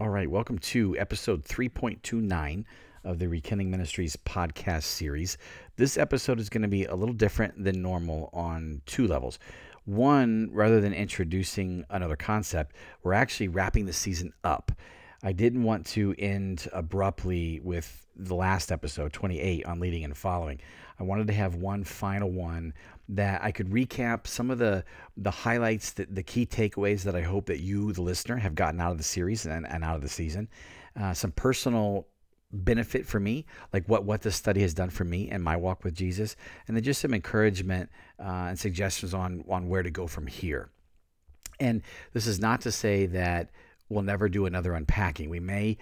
All right, welcome to episode 3.29 of the Rekindling Ministries podcast series. This episode is going to be a little different than normal on two levels. One, rather than introducing another concept, we're actually wrapping the season up. I didn't want to end abruptly with the last episode, 28, on leading and following. I wanted to have one final one that I could recap some of the the highlights, the, the key takeaways that I hope that you, the listener, have gotten out of the series and, and out of the season. Uh, some personal benefit for me, like what what this study has done for me and my walk with Jesus, and then just some encouragement uh, and suggestions on on where to go from here. And this is not to say that we'll never do another unpacking. We may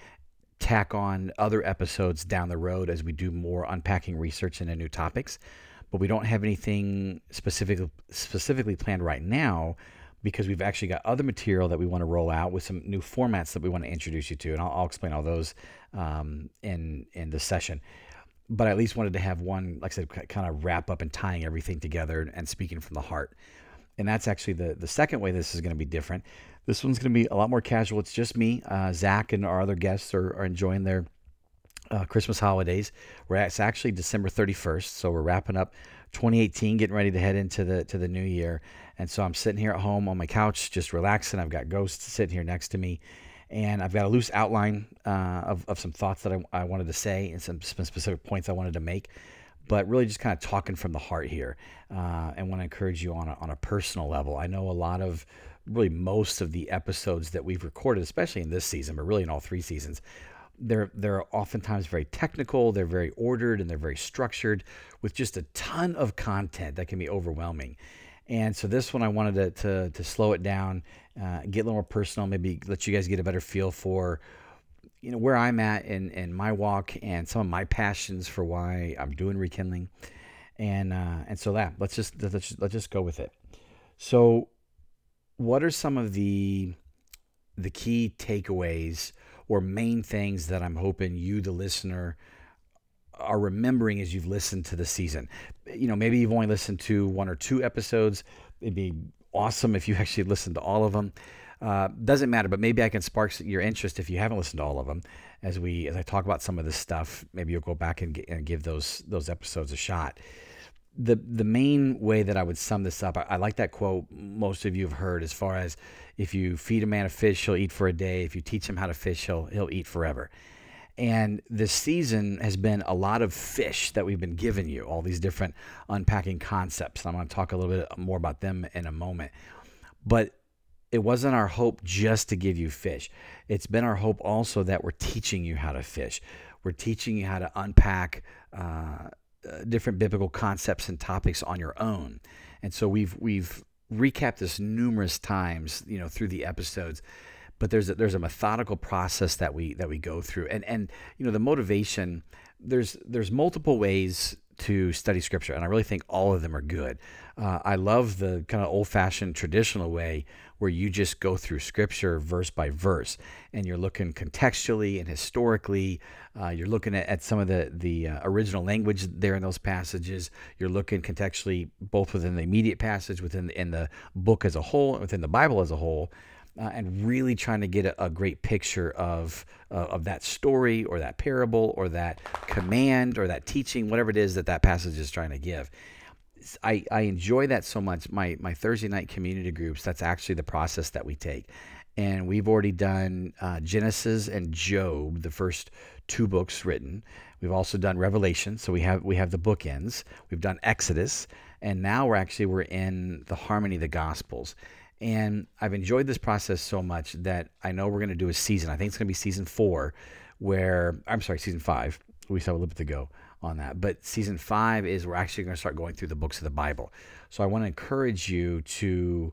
tack on other episodes down the road as we do more unpacking research into new topics but we don't have anything specifically specifically planned right now because we've actually got other material that we want to roll out with some new formats that we want to introduce you to, and I'll, I'll explain all those um, in in the session. But I at least wanted to have one, like I said, kind of wrap up and tying everything together and speaking from the heart. And that's actually the the second way this is going to be different. This one's going to be a lot more casual. It's just me, uh, Zach, and our other guests are, are enjoying their uh, Christmas holidays. We're at, it's actually December 31st, so we're wrapping up 2018, getting ready to head into the to the new year. And so I'm sitting here at home on my couch, just relaxing. I've got Ghost sitting here next to me, and I've got a loose outline uh, of of some thoughts that I, I wanted to say and some, some specific points I wanted to make. But really, just kind of talking from the heart here, uh, and want to encourage you on a, on a personal level. I know a lot of really most of the episodes that we've recorded, especially in this season, but really in all three seasons, they're they're oftentimes very technical, they're very ordered, and they're very structured with just a ton of content that can be overwhelming. And so this one, I wanted to to, to slow it down, uh, get a little more personal, maybe let you guys get a better feel for you know where I'm at in in my walk and some of my passions for why I'm doing rekindling, and uh, and so that let's just let's let's just go with it. So, what are some of the the key takeaways? Or main things that I'm hoping you, the listener, are remembering as you've listened to the season. You know, maybe you've only listened to one or two episodes. It'd be awesome if you actually listened to all of them. Uh, doesn't matter, but maybe I can spark your interest if you haven't listened to all of them. As we, as I talk about some of this stuff, maybe you'll go back and, and give those those episodes a shot. The the main way that I would sum this up, I, I like that quote most of you have heard, as far as if you feed a man a fish, he'll eat for a day. If you teach him how to fish, he'll he'll eat forever. And this season has been a lot of fish that we've been giving you, all these different unpacking concepts. I'm going to talk a little bit more about them in a moment. But it wasn't our hope just to give you fish. It's been our hope also that we're teaching you how to fish. We're teaching you how to unpack uh, uh different biblical concepts and topics on your own. And so we've we've recapped this numerous times, you know, through the episodes. But there's a, there's a methodical process that we that we go through, and and you know the motivation. There's there's multiple ways to study scripture, and I really think all of them are good. Uh, I love the kind of old fashioned traditional way where you just go through scripture verse by verse and you're looking contextually and historically. Uh, you're looking at, at, some of the, the uh, original language there in those passages. You're looking contextually both within the immediate passage, within the, in the book as a whole, and within the Bible as a whole. Uh, and really trying to get a, a great picture of uh, of that story or that parable or that command or that teaching, whatever it is that that passage is trying to give. I, I enjoy that so much. My my Thursday night community groups. That's actually the process that we take, and we've already done uh, Genesis and Job, the first two books written. We've also done Revelation, so we have we have the bookends. We've done Exodus, and now we're actually we're in the harmony of the Gospels. And I've enjoyed this process so much that I know we're going to do a season. I think it's going to be season four, where I'm sorry, season five. We still have a little bit to go on that. But season five is we're actually going to start going through the books of the Bible. So I want to encourage you to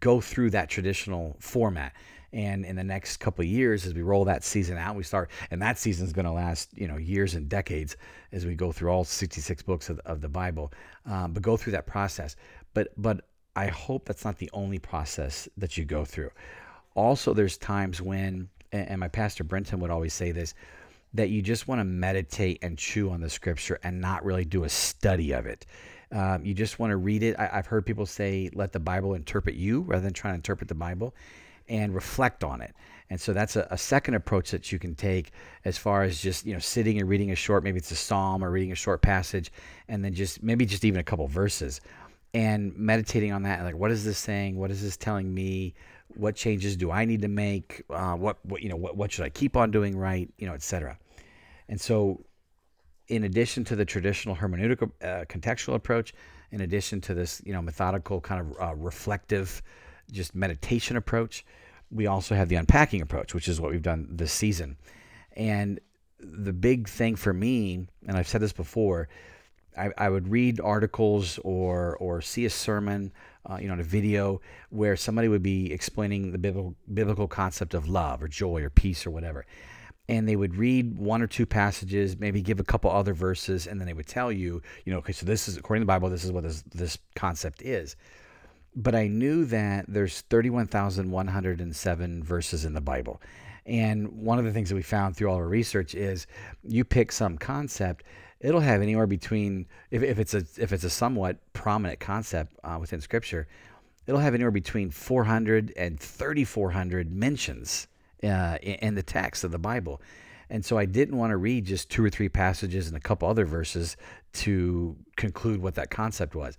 go through that traditional format. And in the next couple of years, as we roll that season out, we start, and that season is going to last, you know, years and decades as we go through all 66 books of, of the Bible. Um, but go through that process. But but I hope that's not the only process that you go through. Also, there's times when, and my pastor Brenton would always say this that you just want to meditate and chew on the scripture and not really do a study of it. Um, you just want to read it. I, have heard people say, let the Bible interpret you rather than trying to interpret the Bible and reflect on it. And so that's a, a, second approach that you can take as far as just, you know, sitting and reading a short, maybe it's a psalm or reading a short passage, and then just maybe just even a couple verses and meditating on that. Like, what is this saying? What is this telling me? What changes do I need to make? Uh, what, what, you know, what, what should I keep on doing right? You know, etc. And so, in addition to the traditional hermeneutical uh, contextual approach, in addition to this, you know, methodical kind of uh, reflective, just meditation approach, we also have the unpacking approach, which is what we've done this season. And the big thing for me, and I've said this before, I, I would read articles or or see a sermon, uh, you know, a video where somebody would be explaining the biblical biblical concept of love or joy or peace or whatever, and they would read one or two passages, maybe give a couple other verses, and then they would tell you, you know, okay, so this is according to the Bible, this is what this this concept is but I knew that there's 31,107 verses in the Bible. And one of the things that we found through all our research is you pick some concept, it'll have anywhere between if, if it's a if it's a somewhat prominent concept uh, within Scripture, it'll have anywhere between 400 and 3,400 mentions uh, in, in the text of the Bible. And so I didn't want to read just two or three passages and a couple other verses to conclude what that concept was.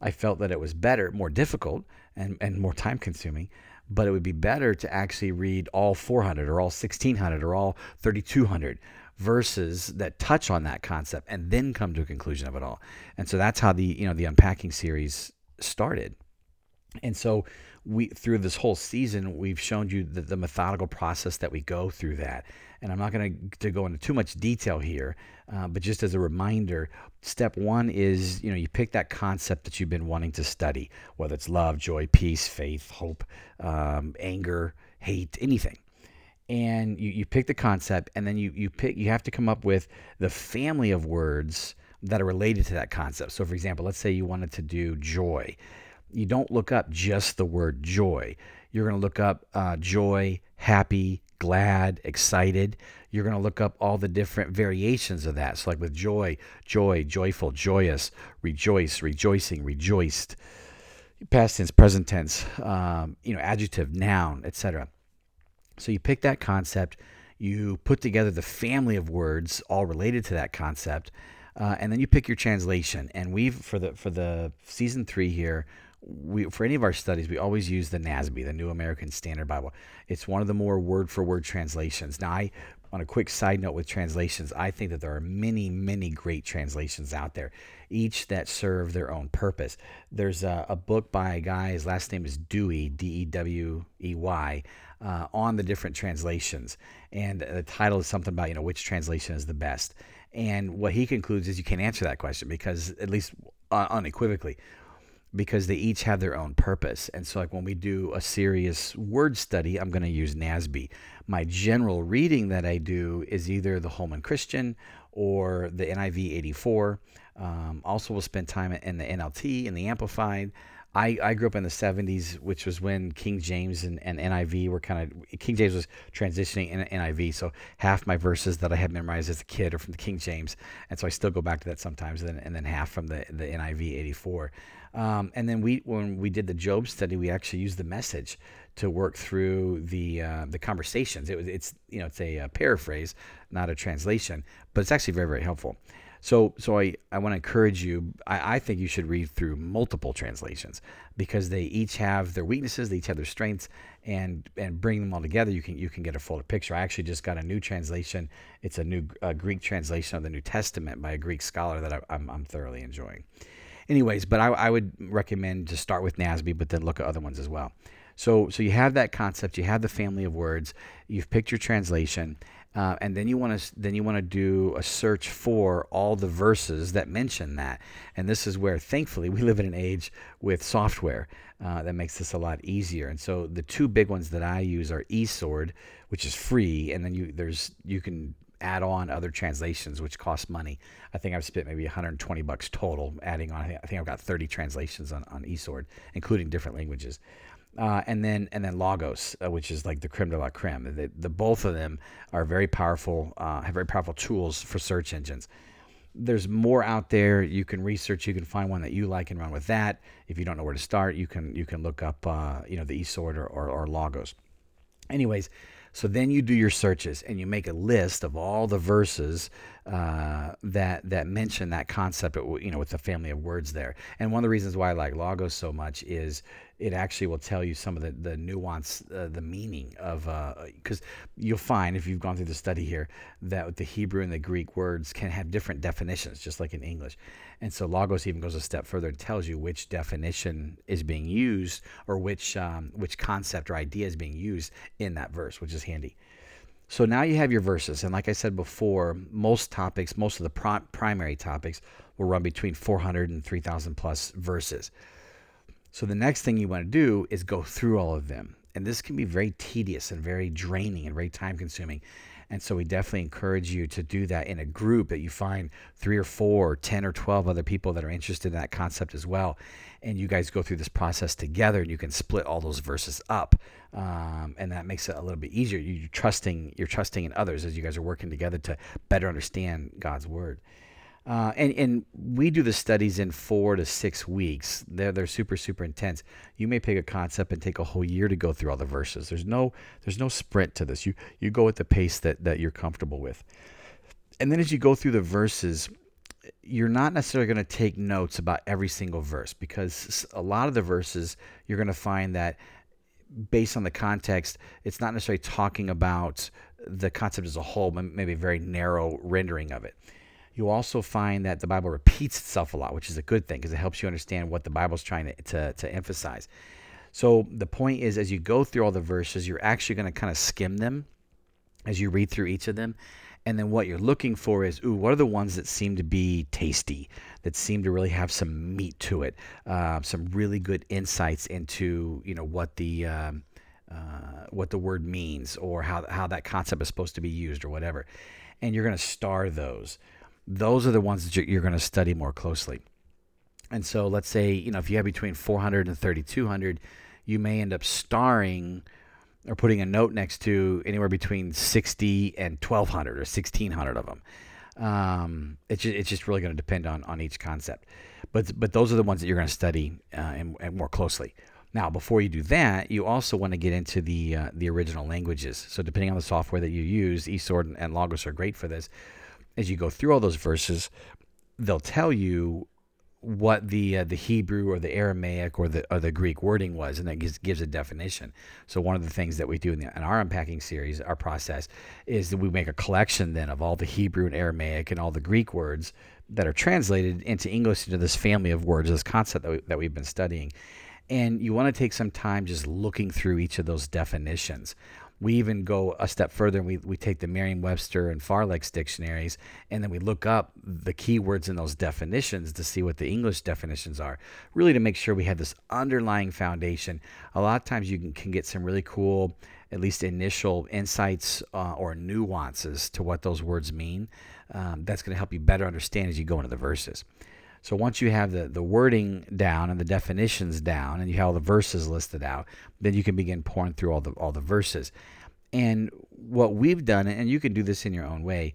I felt that it was better, more difficult, and, and more time consuming, but it would be better to actually read all 400 or all 1600 or all 3200 verses that touch on that concept and then come to a conclusion of it all. And so that's how the, you know, the unpacking series started. And so we through this whole season we've shown you the, the methodical process that we go through that and i'm not going to go into too much detail here uh, but just as a reminder step one is you know you pick that concept that you've been wanting to study whether it's love joy peace faith hope um, anger hate anything and you, you pick the concept and then you, you pick you have to come up with the family of words that are related to that concept so for example let's say you wanted to do joy you don't look up just the word joy. You're going to look up uh, joy, happy, glad, excited. You're going to look up all the different variations of that. So, like with joy, joy, joyful, joyous, rejoice, rejoicing, rejoiced, past tense, present tense, um, you know, adjective, noun, etc. So you pick that concept, you put together the family of words all related to that concept, uh, and then you pick your translation. And we've for the for the season three here, we for any of our studies we always use the NASB, the New American Standard Bible. It's one of the more word for word translations. Now, I on a quick side note with translations, I think that there are many, many great translations out there, each that serve their own purpose. There's a, a book by a guy, his last name is Dewey, D E W E Y, uh, on the different translations. And the title is something about, you know, which translation is the best. And what he concludes is you can't answer that question because, at least uh, unequivocally, because they each have their own purpose. And so, like when we do a serious word study, I'm going to use NASB. My general reading that I do is either the Holman Christian or the NIV 84. Um, also, we'll spend time in the NLT and the Amplified. I, I grew up in the 70s, which was when King James and, and NIV were kind of, King James was transitioning in NIV. So half my verses that I had memorized as a kid are from the King James. And so I still go back to that sometimes, and then, and then half from the, the NIV 84. Um, and then we, when we did the Job study, we actually used the message to work through the uh, the conversations. It was, it's you know, it's a, a paraphrase, not a translation, but it's actually very, very helpful. So, so I, I want to encourage you. I, I think you should read through multiple translations because they each have their weaknesses, they each have their strengths, and and bring them all together. You can you can get a fuller picture. I actually just got a new translation. It's a new uh, Greek translation of the New Testament by a Greek scholar that I, I'm, I'm thoroughly enjoying. Anyways, but I, I would recommend to start with NASB, but then look at other ones as well. So, so you have that concept, you have the family of words, you've picked your translation, uh, and then you want to then you want to do a search for all the verses that mention that. And this is where, thankfully, we live in an age with software uh, that makes this a lot easier. And so the two big ones that I use are eSword, which is free, and then you there's you can add on other translations which cost money. I think I've spent maybe 120 bucks total adding on. I think I've got 30 translations on, on eSword, including different languages uh, and then and then Logos, uh, which is like the creme de la creme. The, the both of them are very powerful, uh, have very powerful tools for search engines. There's more out there. You can research. You can find one that you like and run with that. If you don't know where to start, you can you can look up uh, you know the eSword or, or, or Logos. Anyways, So then you do your searches and you make a list of all the verses uh, that that mention that concept, you know, with the family of words there. And one of the reasons why I like Logos so much is it actually will tell you some of the, the nuance, uh, the meaning of, because uh, you'll find if you've gone through the study here that the Hebrew and the Greek words can have different definitions, just like in English. And so Logos even goes a step further and tells you which definition is being used or which, um, which concept or idea is being used in that verse, which is handy. So now you have your verses. And like I said before, most topics, most of the primary topics, will run between 400 and 3,000 plus verses. So the next thing you want to do is go through all of them. And this can be very tedious and very draining and very time consuming. And so we definitely encourage you to do that in a group that you find three or four, or 10 or 12 other people that are interested in that concept as well. And you guys go through this process together and you can split all those verses up. Um, and that makes it a little bit easier. You're trusting, you're trusting in others as you guys are working together to better understand God's word. Uh, and, and we do the studies in four to six weeks. They're, they're super, super intense. You may pick a concept and take a whole year to go through all the verses. There's no, there's no sprint to this. You, you go at the pace that, that you're comfortable with. And then as you go through the verses, you're not necessarily going to take notes about every single verse because a lot of the verses you're going to find that based on the context, it's not necessarily talking about the concept as a whole, but maybe a very narrow rendering of it you also find that the Bible repeats itself a lot, which is a good thing because it helps you understand what the Bible's trying to, to, to emphasize. So the point is, as you go through all the verses, you're actually going to kind of skim them as you read through each of them. And then what you're looking for is, ooh, what are the ones that seem to be tasty, that seem to really have some meat to it, uh, some really good insights into, you know, what the um, uh, what the word means or how how that concept is supposed to be used or whatever. And you're going to star those those are the ones that you're going to study more closely. And so let's say, you know, if you have between 400 and 3200, you may end up starring or putting a note next to anywhere between 60 and 1200 or 1600 of them. Um, it's, just, it's just really going to depend on, on each concept. But, but those are the ones that you're going to study uh, and, and more closely. Now, before you do that, you also want to get into the uh, the original languages. So, depending on the software that you use, eSword and Logos are great for this as you go through all those verses, they'll tell you what the uh, the Hebrew or the Aramaic or the or the Greek wording was, and that gives, gives a definition. So one of the things that we do in, the, in, our unpacking series, our process, is that we make a collection then of all the Hebrew and Aramaic and all the Greek words that are translated into English into this family of words, this concept that, we, that we've been studying. And you want to take some time just looking through each of those definitions we even go a step further and we, we take the Merriam-Webster and Farlex dictionaries and then we look up the keywords in those definitions to see what the English definitions are, really to make sure we have this underlying foundation. A lot of times you can, can get some really cool, at least initial insights uh, or nuances to what those words mean. Um, that's going to help you better understand as you go into the verses. So once you have the, the wording down and the definitions down and you have all the verses listed out, then you can begin pouring through all the all the verses. And what we've done, and you can do this in your own way,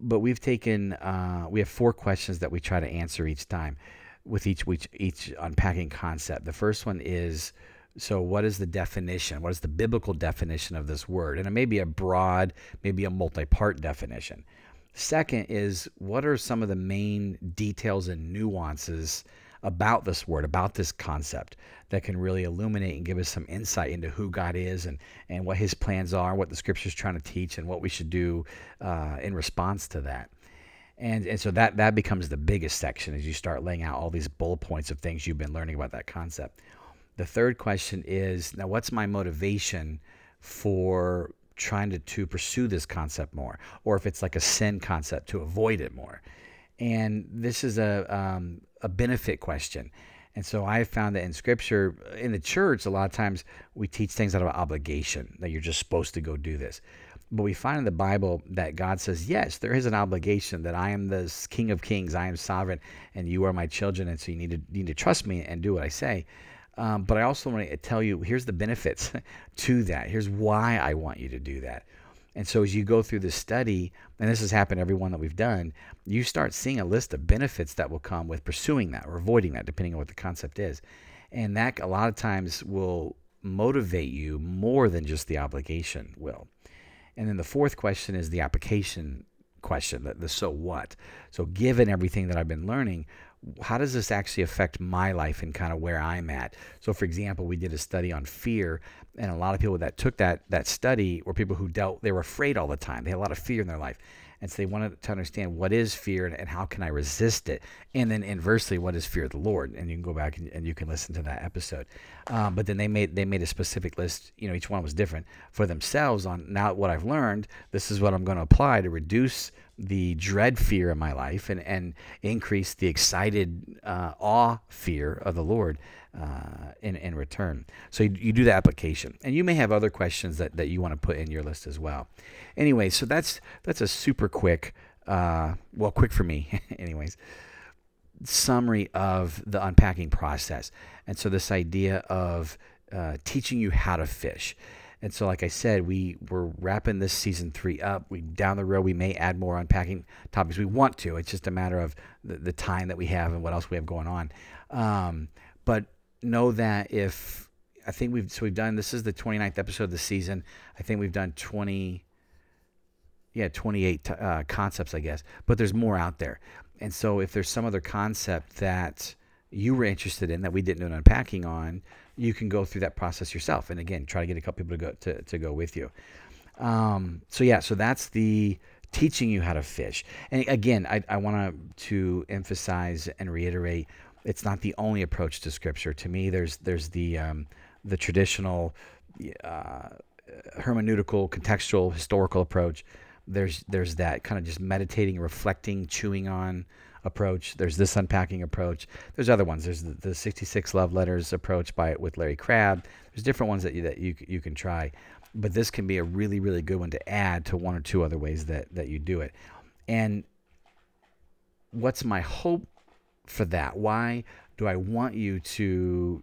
but we've taken uh, we have four questions that we try to answer each time with each each, each unpacking concept. The first one is so what is the definition? What is the biblical definition of this word? And it may be a broad, maybe a multi-part definition. Second is what are some of the main details and nuances about this word, about this concept that can really illuminate and give us some insight into who God is and, and what his plans are, what the scripture is trying to teach, and what we should do uh, in response to that. And, and so that, that becomes the biggest section as you start laying out all these bullet points of things you've been learning about that concept. The third question is now, what's my motivation for trying to, to pursue this concept more, or if it's like a sin concept to avoid it more. And this is a, um, a benefit question. And so I found that in scripture, in the church, a lot of times we teach things out of obligation that you're just supposed to go do this. But we find in the Bible that God says, yes, there is an obligation that I am the King of Kings, I am sovereign, and you are my children, and so you need to you need to trust me and do what I say. Um, but I also want to tell you here's the benefits to that. Here's why I want you to do that. And so as you go through this study, and this has happened every one that we've done, you start seeing a list of benefits that will come with pursuing that or avoiding that, depending on what the concept is. And that a lot of times will motivate you more than just the obligation will. And then the fourth question is the application question, the, the so what. So, given everything that I've been learning, how does this actually affect my life and kind of where I'm at? So, for example, we did a study on fear, and a lot of people that took that that study were people who dealt they were afraid all the time. They had a lot of fear in their life, and so they wanted to understand what is fear and, and how can I resist it, and then inversely, what is fear of the Lord? And you can go back and, and you can listen to that episode. Um, but then they made they made a specific list. You know, each one was different for themselves on now what I've learned. This is what I'm going to apply to reduce the dread fear in my life and, and increase the excited uh, awe fear of the Lord uh, in, in return. So you, you do the application. And you may have other questions that, that you want to put in your list as well. Anyway, so that's that's a super quick, uh, well, quick for me, anyways, summary of the unpacking process. And so this idea of uh, teaching you how to fish. And so, like I said, we we're wrapping this season three up. We down the road we may add more unpacking topics. We want to. It's just a matter of the, the time that we have and what else we have going on. Um, but know that if I think we've so we've done this is the 29th episode of the season. I think we've done 20 yeah 28 uh, concepts I guess, but there's more out there. And so if there's some other concept that you were interested in that we didn't do an unpacking on, you can go through that process yourself. And again, try to get a couple people to go to, to go with you. Um, so yeah, so that's the teaching you how to fish. And again, I, I want to emphasize and reiterate, it's not the only approach to scripture. To me, there's there's the um, the traditional uh, hermeneutical, contextual, historical approach. There's there's that kind of just meditating, reflecting, chewing on approach. There's this unpacking approach. There's other ones. There's the, the 66 love letters approach by with Larry Crabb. There's different ones that you, that you you can try, but this can be a really really good one to add to one or two other ways that that you do it. And what's my hope for that? Why do I want you to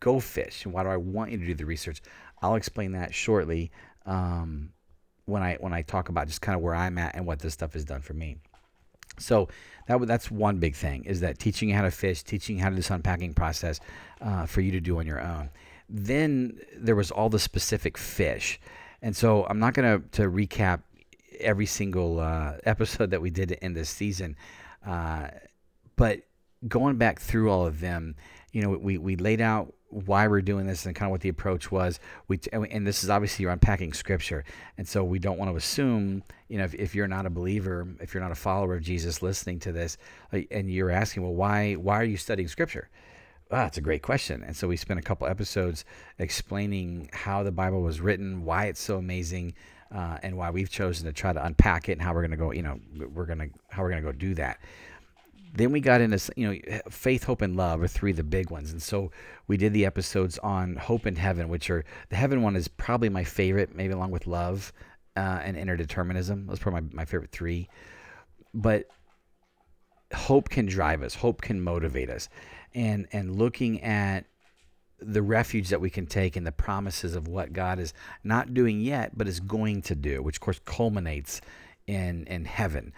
go fish? Why do I want you to do the research? I'll explain that shortly um, when I when I talk about just kind of where I'm at and what this stuff has done for me. So that that's one big thing is that teaching you how to fish, teaching you how to do this unpacking process uh, for you to do on your own. Then there was all the specific fish, and so I'm not gonna to recap every single uh, episode that we did in this season, uh, but going back through all of them, you know, we we laid out why we're doing this and kind of what the approach was. We and this is obviously you're unpacking scripture, and so we don't want to assume, you know, if, if you're not a believer, if you're not a follower of Jesus, listening to this, and you're asking, well, why why are you studying scripture? Ah, that's a great question. And so we spent a couple episodes explaining how the Bible was written, why it's so amazing, uh, and why we've chosen to try to unpack it, and how we're going to go. You know, we're going to how we're going to go do that then we got into you know faith hope and love are three of the big ones. And so we did the episodes on hope and heaven which are the heaven one is probably my favorite maybe along with love uh, and interdeterminism. Those are probably my, my favorite three. But hope can drive us. Hope can motivate us. And and looking at the refuge that we can take and the promises of what God is not doing yet, but is going to do, which of course culminates in in heaven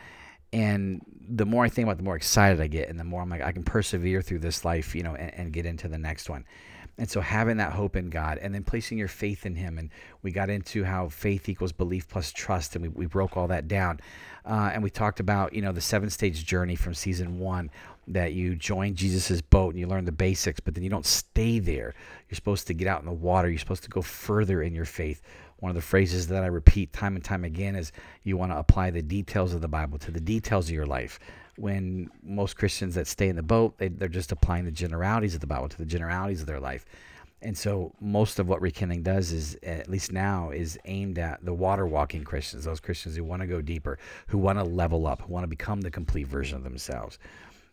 and the more I think about it, the more excited I get, and the more I'm like, I can persevere through this life, you know, and, and, get into the next one. And so having that hope in God and then placing your faith in Him. And we got into how faith equals belief plus trust, and we, we broke all that down. Uh, and we talked about, you know, the seven stage journey from season one that you join Jesus's boat and you learn the basics, but then you don't stay there. You're supposed to get out in the water, you're supposed to go further in your faith one of the phrases that I repeat time and time again is you want to apply the details of the Bible to the details of your life. When most Christians that stay in the boat, they, they're just applying the generalities of the Bible to the generalities of their life. And so most of what rekindling does is, at least now, is aimed at the water walking Christians, those Christians who want to go deeper, who want to level up, who want to become the complete version of themselves.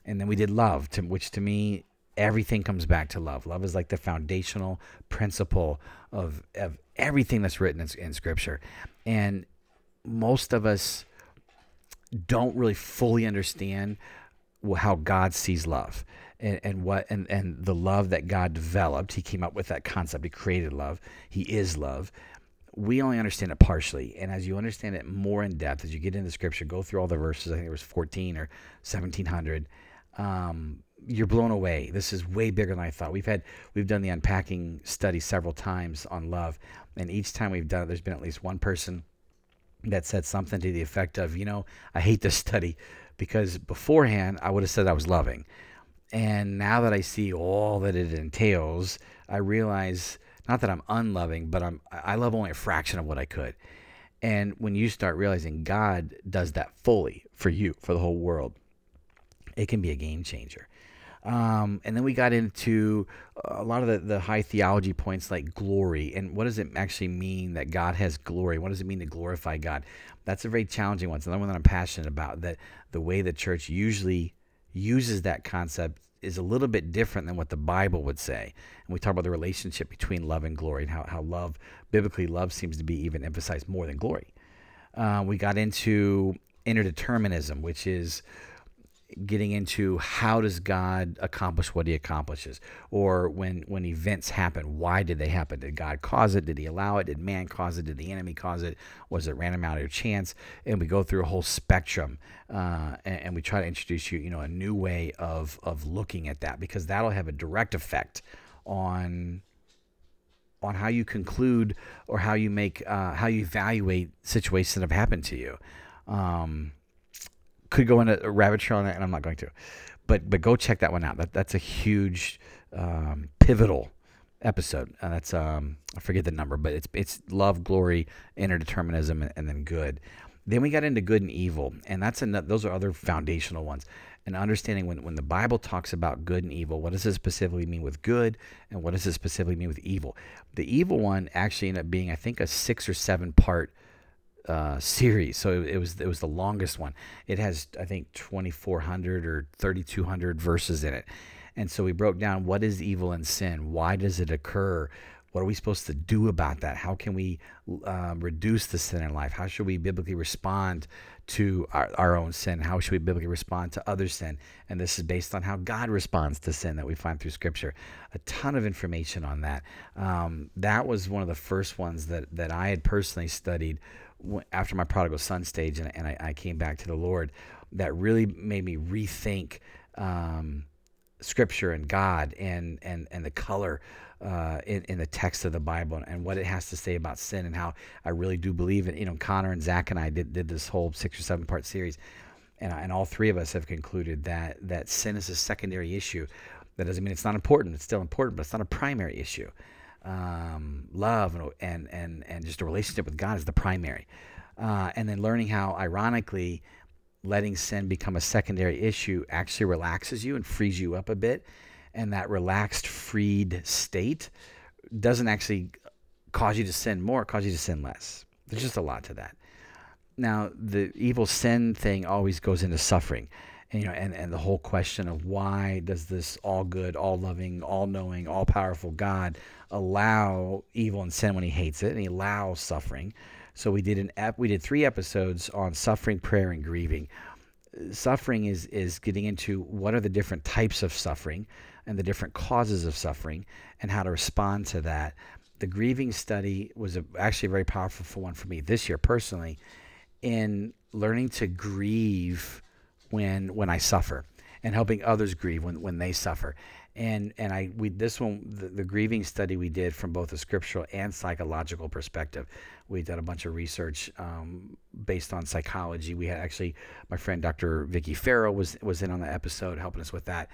And then we did love, to, which to me everything comes back to love. Love is like the foundational principle of, of everything that's written in, in Scripture. And most of us don't really fully understand how God sees love and, and what and, and the love that God developed. He came up with that concept. He created love. He is love. We only understand it partially. And as you understand it more in depth, as you get into scripture, go through all the verses, I think it was 14 or 1700, um, you're blown away. This is way bigger than I thought. We've had we've done the unpacking study several times on love, and each time we've done it, there's been at least one person that said something to the effect of, you know, I hate this study because beforehand I would have said I was loving. And now that I see all that it entails, I realize not that I'm unloving, but I'm I love only a fraction of what I could. And when you start realizing God does that fully for you, for the whole world, it can be a game changer. Um, and then we got into a lot of the, the high theology points like glory and what does it actually mean that God has glory? What does it mean to glorify God? That's a very challenging one. It's another one that I'm passionate about. That the way the church usually uses that concept is a little bit different than what the Bible would say. And we talk about the relationship between love and glory and how, how love, biblically, love seems to be even emphasized more than glory. Uh, we got into interdeterminism, which is getting into how does God accomplish what he accomplishes? Or when when events happen why did they happen? Did God cause it? Did he allow it? Did man cause it? Did the enemy cause it? Was it random out of chance? And we go through a whole spectrum uh, and, and, we try to introduce you you know a new way of of looking at that because that'll have a direct effect on on how you conclude or how you make uh, how you evaluate situations that have happened to you. Um, could go into a, rabbit trail on that, and I'm not going to. But but go check that one out. That that's a huge um, pivotal episode. Uh, that's um, I forget the number, but it's it's love, glory, interdeterminism, and, and then good. Then we got into good and evil, and that's another, those are other foundational ones. And understanding when, when the Bible talks about good and evil, what does it specifically mean with good, and what does it specifically mean with evil? The evil one actually ended up being, I think, a six or seven part uh, series. So it, it, was it was the longest one. It has I think 2,400 or 3,200 verses in it, and so we broke down what is evil and sin. Why does it occur? What are we supposed to do about that? How can we um, reduce the sin in life? How should we biblically respond to our, our own sin? How should we biblically respond to other sin? And this is based on how God responds to sin that we find through Scripture. A ton of information on that. Um, that was one of the first ones that, that I had personally studied after my prodigal son stage and, and I, I, came back to the Lord, that really made me rethink um, Scripture and God and and and the color uh, in, in the text of the Bible and what it has to say about sin and how I really do believe it. You know, Connor and Zach and I did, did this whole six or seven part series, and, and all three of us have concluded that that sin is a secondary issue. That doesn't mean it's not important. It's still important, but it's not a primary issue um, love and, and, and, and just a relationship with God is the primary. Uh, and then learning how, ironically, letting sin become a secondary issue actually relaxes you and frees you up a bit. And that relaxed, freed state doesn't actually cause you to sin more, cause you to sin less. There's just a lot to that. Now, the evil sin thing always goes into suffering and you know and, and the whole question of why does this all good all loving all knowing all powerful god allow evil and sin when he hates it and he allows suffering. So we did an ep- we did three episodes on suffering prayer and grieving. Suffering is is getting into what are the different types of suffering and the different causes of suffering and how to respond to that. The grieving study was a, actually a very powerful one for me this year personally in learning to grieve when when I suffer and helping others grieve when, when they suffer. And and I we this one the, the, grieving study we did from both a scriptural and psychological perspective. We did a bunch of research um, based on psychology. We had actually my friend Dr. Vicky Farrow was was in on the episode helping us with that.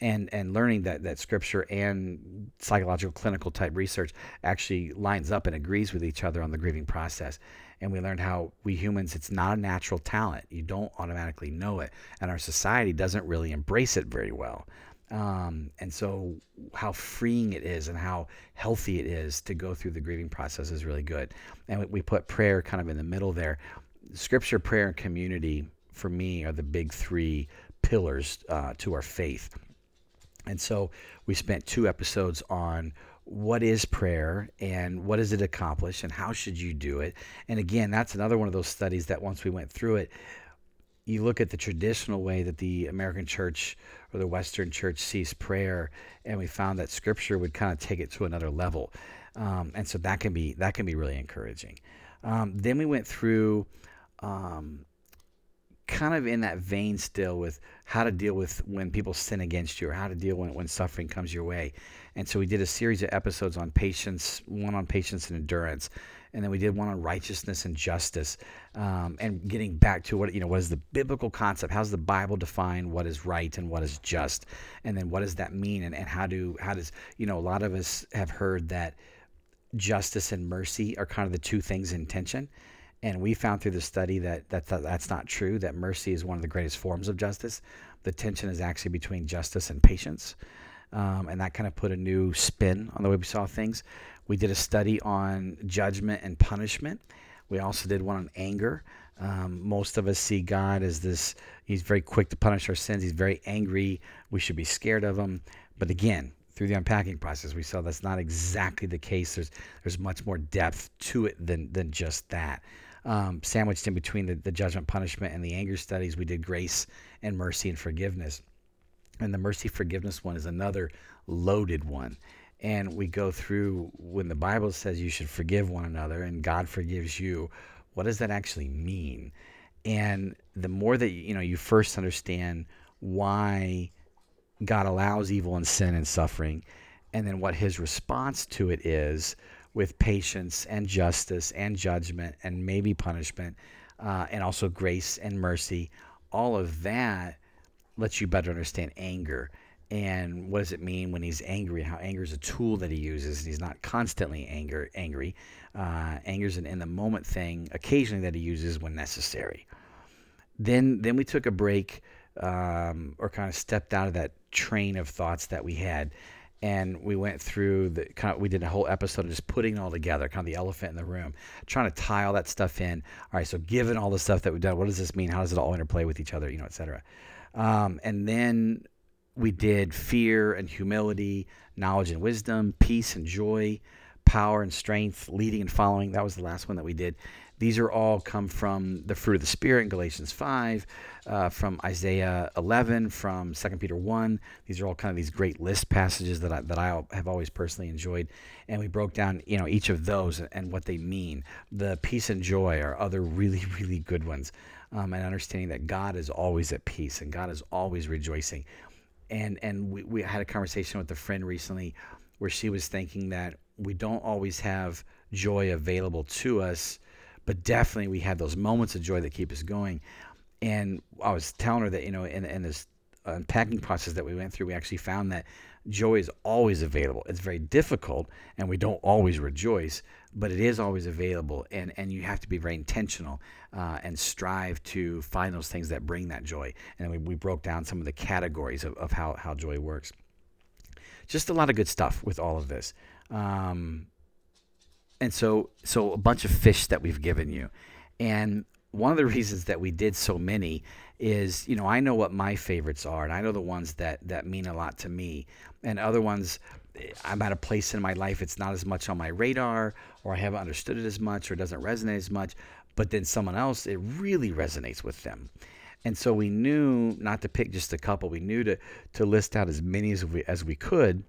And, and learning that, that scripture and psychological clinical type research actually lines up and agrees with each other on the grieving process and we learned how we humans it's not a natural talent you don't automatically know it and our society doesn't really embrace it very well um, and so how freeing it is and how healthy it is to go through the grieving process is really good. And we put prayer kind of in the middle there. Scripture prayer and community for me are the big three pillars uh, to our faith. And so we spent two episodes on what is prayer and what does it accomplish and how should you do it? And again that's another one of those studies that once we went through it you look at the traditional way that the american church or the western church sees prayer and we found that scripture would kind of take it to another level um, and so that can be that can be really encouraging um, then we went through um, kind of in that vein still with how to deal with when people sin against you or how to deal when, when suffering comes your way. And so we did a series of episodes on patience, one on patience and endurance. And then we did one on righteousness and justice, um, and getting back to what you know what is the biblical concept? How does the Bible define what is right and what is just, and then what does that mean? And, and how do how does you know a lot of us have heard that justice and mercy are kind of the two things in tension. And we found through the study that, that, that that's not true, that mercy is one of the greatest forms of justice. The tension is actually between justice and patience. Um, and that kind of put a new spin on the way we saw things. We did a study on judgment and punishment. We also did one on anger. Um, most of us see God as this, he's very quick to punish our sins. He's very angry. We should be scared of him. But again, through the unpacking process, we saw that's not exactly the case. There's there's much more depth to it than than just that. Um, sandwiched in between the, the judgment, punishment, and the anger studies, we did grace and mercy and forgiveness. And the mercy forgiveness one is another loaded one. And we go through when the Bible says you should forgive one another and God forgives you, what does that actually mean? And the more that you know, you first understand why God allows evil and sin and suffering, and then what his response to it is with patience and justice and judgment and maybe punishment, uh, and also grace and mercy. All of that lets you better understand anger and what does it mean when he's angry? How anger is a tool that he uses and he's not constantly anger angry. Uh, anger is an in the moment thing occasionally that he uses when necessary. Then then we took a break um, or kind of stepped out of that train of thoughts that we had and we went through the kind of we did a whole episode of just putting it all together kind of the elephant in the room trying to tie all that stuff in. All right so given all the stuff that we've done what does this mean? How does it all interplay with each other? You know et cetera. Um, and then we did fear and humility knowledge and wisdom peace and joy power and strength leading and following that was the last one that we did these are all come from the fruit of the Spirit in Galatians 5, uh, from Isaiah 11, from 2 Peter 1. These are all kind of these great list passages that I, that I have always personally enjoyed. And we broke down, you know, each of those and what they mean. The peace and joy are other really, really good ones. Um, and understanding that God is always at peace and God is always rejoicing. And, and we, we had a conversation with a friend recently where she was thinking that we don't always have joy available to us but definitely we have those moments of joy that keep us going. And I was telling her that, you know, in, in this unpacking process that we went through, we actually found that joy is always available. It's very difficult and we don't always rejoice, but it is always available. And, and you have to be very intentional uh, and strive to find those things that bring that joy. And we, we broke down some of the categories of, of how, how joy works. Just a lot of good stuff with all of this. Um, and so so a bunch of fish that we've given you and one of the reasons that we did so many is you know i know what my favorites are and i know the ones that that mean a lot to me and other ones i'm at a place in my life it's not as much on my radar or i haven't understood it as much or it doesn't resonate as much but then someone else it really resonates with them. And so we knew not to pick just a couple we knew to to list out as many as we as we could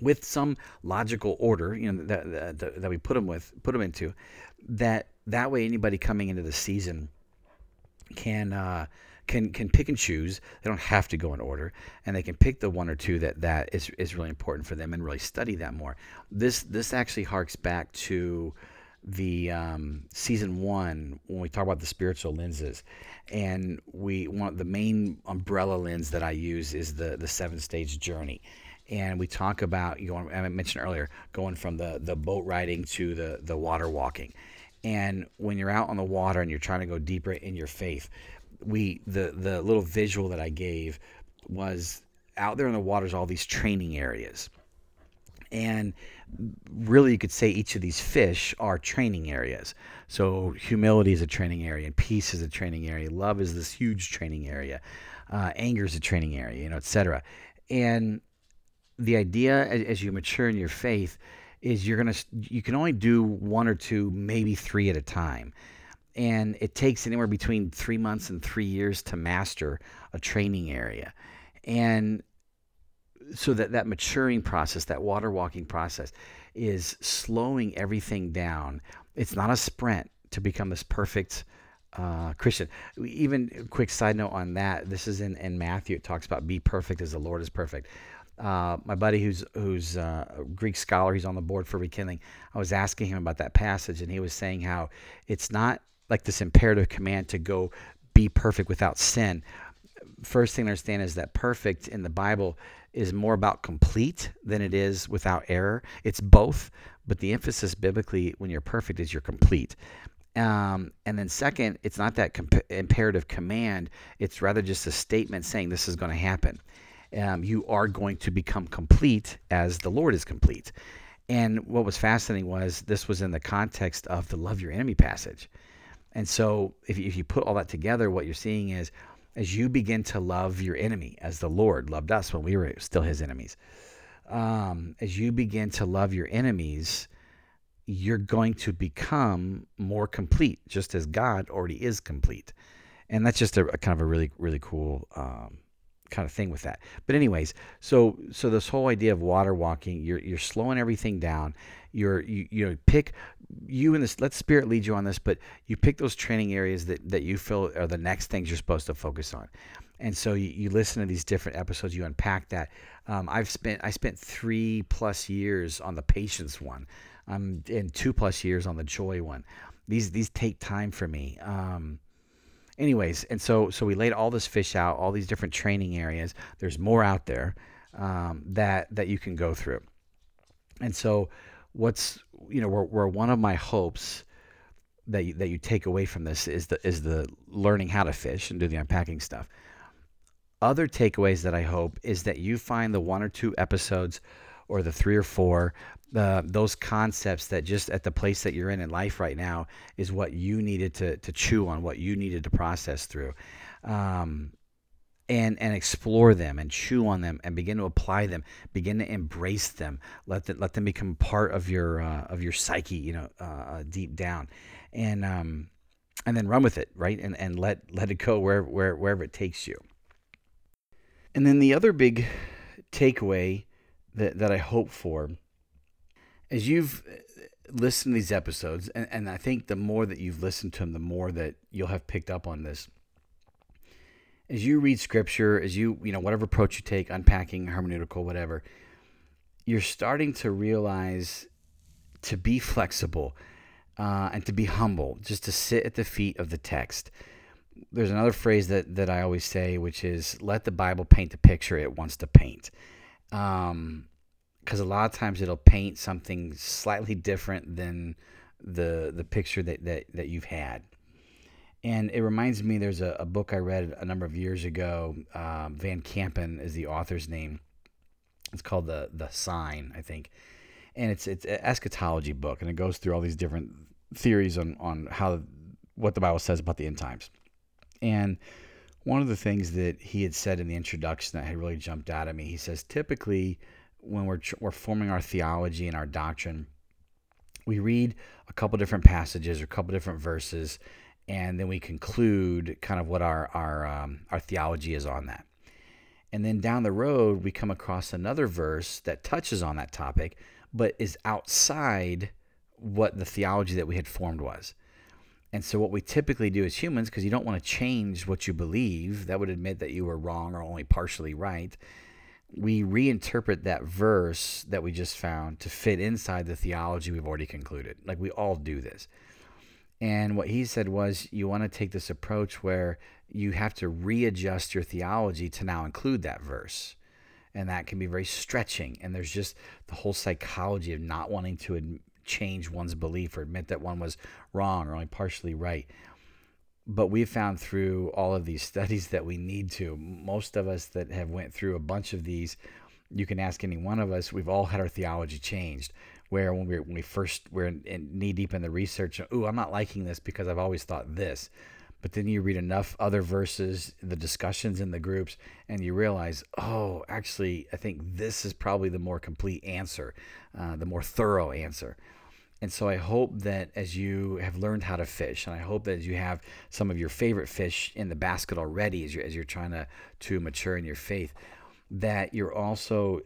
with some logical order, you know, that, that, that we put them with, put them into, that that way anybody coming into the season can uh, can can pick and choose. They don't have to go in order, and they can pick the one or two that that is is really important for them and really study that more. This this actually harks back to the um, season one when we talk about the spiritual lenses, and we want the main umbrella lens that I use is the the seven stage journey and we talk about you know I mentioned earlier going from the the boat riding to the the water walking, and when you're out on the water and you're trying to go deeper in your faith, we the the little visual that I gave was out there in the waters all these training areas, and really you could say each of these fish are training areas. So humility is a training area, peace is a training area. Love is this huge training area. Uh, anger is a training area, you know, etc. And the idea as, as you mature in your faith is you're gonna you can only do one or two, maybe three at a time, and it takes anywhere between three months and three years to master a training area, and so that that maturing process, that water walking process, is slowing everything down. It's not a sprint to become this perfect uh, Christian. Even quick side note on that. This is in, in Matthew. It talks about be perfect as the Lord is perfect uh, my buddy who's who's uh, a Greek scholar, he's on the board for rekindling. I was asking him about that passage, and he was saying how it's not like this imperative command to go be perfect without sin. First thing to understand is that perfect in the Bible is more about complete than it is without error. It's both, but the emphasis biblically when you're perfect is you're complete. Um, and then second, it's not that comp- imperative command. It's rather just a statement saying this is going to happen. Um, you are going to become complete as the Lord is complete. And what was fascinating was this was in the context of the love your enemy passage. And so if you, if you put all that together, what you're seeing is as you begin to love your enemy as the Lord loved us when we were still his enemies, um, as you begin to love your enemies, you're going to become more complete, just as God already is complete. And that's just a, a kind of a really, really cool um, kind of thing with that. But anyways, so so this whole idea of water walking, you're you're slowing everything down. You're you you know pick you and this let spirit lead you on this, but you pick those training areas that that you feel are the next things you're supposed to focus on. And so you, you listen to these different episodes, you unpack that. Um, I've spent I spent three plus years on the patience one. I'm in two plus years on the joy one. These these take time for me. Um, anyways, and so so we laid all this fish out, all these different training areas. There's more out there um, that that you can go through. And so, what's you know, where, where one of my hopes that you, that you take away from this is the is the learning how to fish and do the unpacking stuff. Other takeaways that I hope is that you find the one or two episodes or the three or four uh, those concepts that just at the place that you're in in life right now is what you needed to, to chew on, what you needed to process through. Um, and and explore them and chew on them and begin to apply them begin to embrace them. Let them let them become part of your uh, of your psyche you know uh, uh, deep down. And um and then run with it right? And and let let it go where, where wherever it takes you. And then the other big takeaway that that I hope for as you've uh, listened to these episodes, and, and I think the more that you've listened to them, the more that you'll have picked up on this. As you read scripture, as you, you know, whatever approach you take, unpacking, hermeneutical, whatever, you're starting to realize to be flexible uh, and to be humble, just to sit at the feet of the text. There's another phrase that, that I always say, which is let the Bible paint the picture it wants to paint. Um, because a lot of times it'll paint something slightly different than the the picture that, that, that you've had. And it reminds me, there's a, a book I read a number of years ago. Um, Van Kampen is the author's name. It's called the the Sign, I think, and it's it's an eschatology book, and it goes through all these different theories on on how what the Bible says about the end times. And one of the things that he had said in the introduction that had really jumped out at me, he says typically when we're, we're forming our theology and our doctrine, we read a couple different passages or a couple different verses, and then we conclude kind of what our our um, our theology is on that. And then down the road, we come across another verse that touches on that topic, but is outside what the theology that we had formed was. And so, what we typically do as humans, because you don't want to change what you believe, that would admit that you were wrong or only partially right we reinterpret that verse that we just found to fit inside the theology we've already concluded. Like we all do this. And what he said was you want to take this approach where you have to readjust your theology to now include that verse. And that can be very stretching. And there's just the whole psychology of not wanting to change one's belief or admit that one was wrong or only partially right. But we've found through all of these studies that we need to most of us that have went through a bunch of these you can ask any one of us we've all had our theology changed where when we, when we first were knee deep in the research oh i'm not liking this because i've always thought this. But then you read enough other verses the discussions in the groups and you realize oh actually i think this is probably the more complete answer uh, the more thorough answer and so I hope that as you have learned how to fish, and I hope that as you have some of your favorite fish in the basket already, as you're, as you're trying to, to mature in your faith, that you're also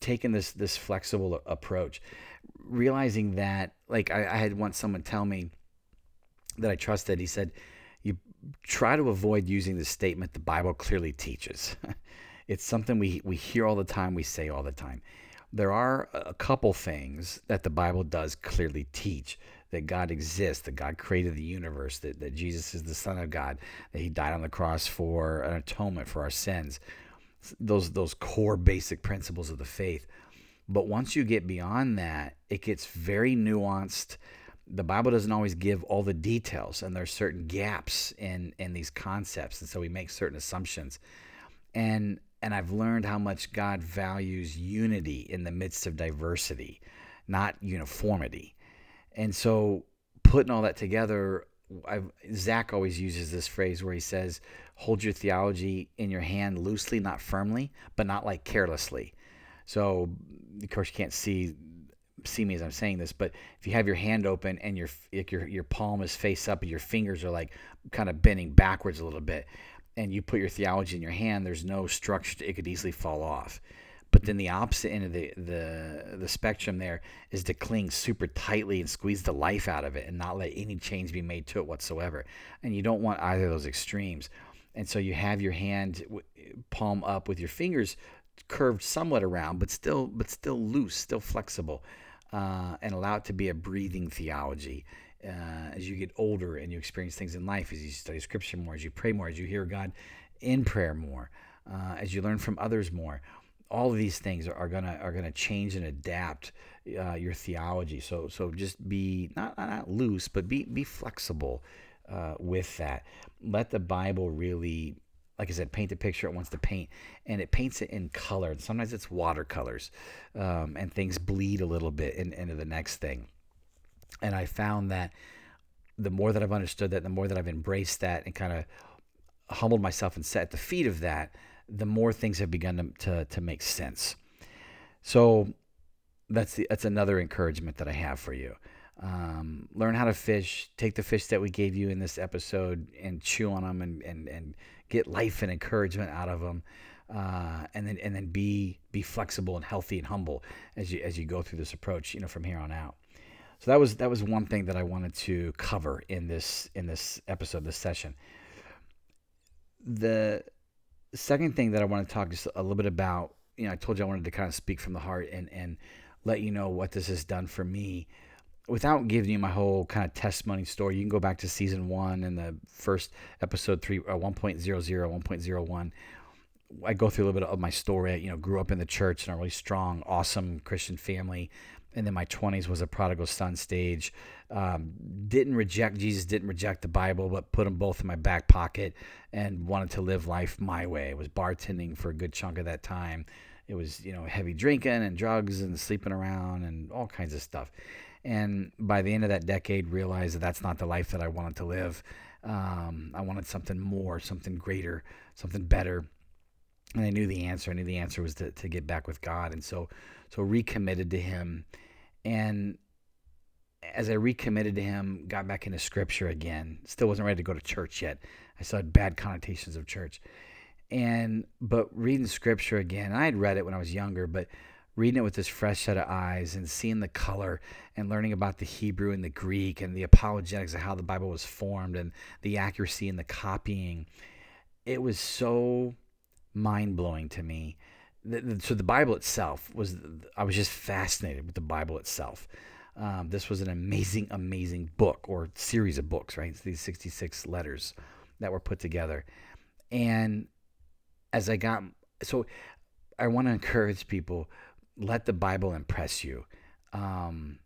taking this this flexible approach, realizing that like I, I had once someone tell me that I trusted. He said, "You try to avoid using the statement the Bible clearly teaches." It's something we, we hear all the time, we say all the time. There are a couple things that the Bible does clearly teach that God exists, that God created the universe, that, that Jesus is the Son of God, that He died on the cross for an atonement for our sins. Those those core basic principles of the faith. But once you get beyond that, it gets very nuanced. The Bible doesn't always give all the details, and there's certain gaps in in these concepts, and so we make certain assumptions. And and I've learned how much God values unity in the midst of diversity, not uniformity. And so putting all that together, I've, Zach always uses this phrase where he says, "Hold your theology in your hand loosely, not firmly, but not like carelessly." So, of course, you can't see see me as I'm saying this, but if you have your hand open and your your your palm is face up and your fingers are like kind of bending backwards a little bit, and you put your theology in your hand, there's no structure; it could easily fall off. But then the opposite end of the, the the spectrum there is to cling super tightly and squeeze the life out of it and not let any change be made to it whatsoever. And you don't want either of those extremes. And so you have your hand palm up with your fingers curved somewhat around, but still but still loose, still flexible, uh, and allow it to be a breathing theology. Uh, as you get older and you experience things in life, as you study Scripture more, as you pray more, as you hear God in prayer more, uh, as you learn from others more, all of these things are, gonna are gonna change and adapt uh, your theology. So so just be not not loose, but be be flexible uh, with that. Let the Bible really like I said, paint the picture it wants to paint, and it paints it in color. Sometimes it's watercolors, um, and things bleed a little bit in, into the next thing. And I found that the more that I've understood that, the more that I've embraced that and kind of humbled myself and sat at the feet of that, the more things have begun to, to, to make sense. So that's the, that's another encouragement that I have for you. Um, learn how to fish. Take the fish that we gave you in this episode and chew on them and, and, and get life and encouragement out of them. Uh, and then and then be be flexible and healthy and humble as you as you go through this approach, you know, from here on out. So that was that was one thing that I wanted to cover in this in this episode, this session. The second thing that I want to talk just a little bit about, you know, I told you I wanted to kind of speak from the heart and and let you know what this has done for me without giving you my whole kind of testimony story, you can go back to season one and the first episode three, uh, 1.00, 1.01. I go through a little bit of my story. You know, grew up in the church in a really strong, awesome Christian family. And then my 20s was a prodigal son stage. Um, didn't reject Jesus, didn't reject the Bible, but put them both in my back pocket and wanted to live life my way. I was bartending for a good chunk of that time. It was, you know, heavy drinking and drugs and sleeping around and all kinds of stuff and by the end of that decade realized that that's not the life that i wanted to live um, i wanted something more something greater something better and i knew the answer i knew the answer was to, to get back with god and so so recommitted to him and as i recommitted to him got back into scripture again still wasn't ready to go to church yet i still had bad connotations of church and but reading scripture again i had read it when i was younger but reading it with this fresh set of eyes and seeing the color and learning about the Hebrew and the Greek and the apologetics of how the Bible was formed and the accuracy and the copying, it was so mind blowing to me. So the Bible itself was, I was just fascinated with the Bible itself. Um, this was an amazing, amazing book or series of books, right? It's these 66 letters that were put together. And as I got, so I want to encourage people let the Bible impress you. Um,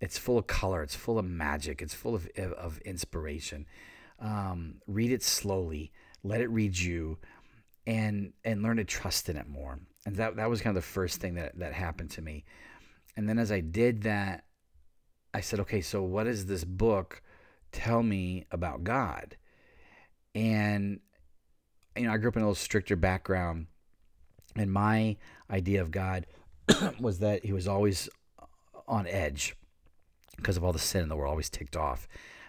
it's full of color. It's full of magic. It's full of of inspiration. Um, read it slowly. Let it read you, and and learn to trust in it more. And that that was kind of the first thing that that happened to me. And then as I did that, I said, okay, so what does this book tell me about God? And you know, I grew up in a little stricter background, and my idea of God was that he was always on edge because of all the sin in the world, always ticked off.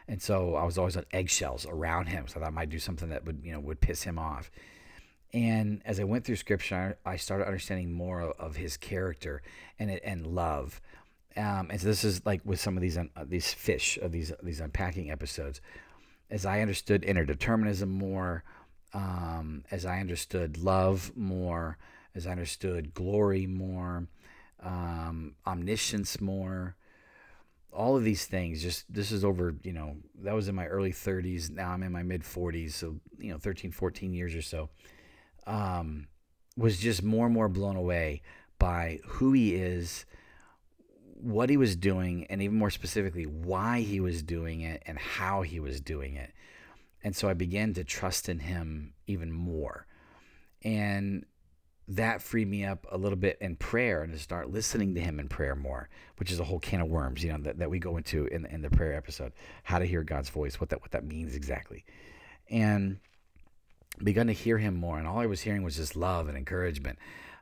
And so I was always on eggshells around him. So that I might do something that would, you know, would piss him off. And as I went through scripture, I started understanding more of his character and and love. Um, and so this is like with some of these uh, these fish, uh, these these unpacking episodes. As I understood interdeterminism more, um, as I understood love more, as I understood glory more, um, omniscience more, all of these things. Just this is over, you know, that was in my early 30s. Now I'm in my mid 40s, so you know, 13, 14 years or so. Um, was just more and more blown away by who he is, what he was doing, and even more specifically, why he was doing it and how he was doing it. And so I began to trust in him even more. And that freed me up a little bit in prayer and to start listening to him in prayer more, which is a whole can of worms, you know, that, that we go into in, in the prayer episode, how to hear God's voice, what that what that means exactly. And begun to hear him more. And all I was hearing was just love and encouragement.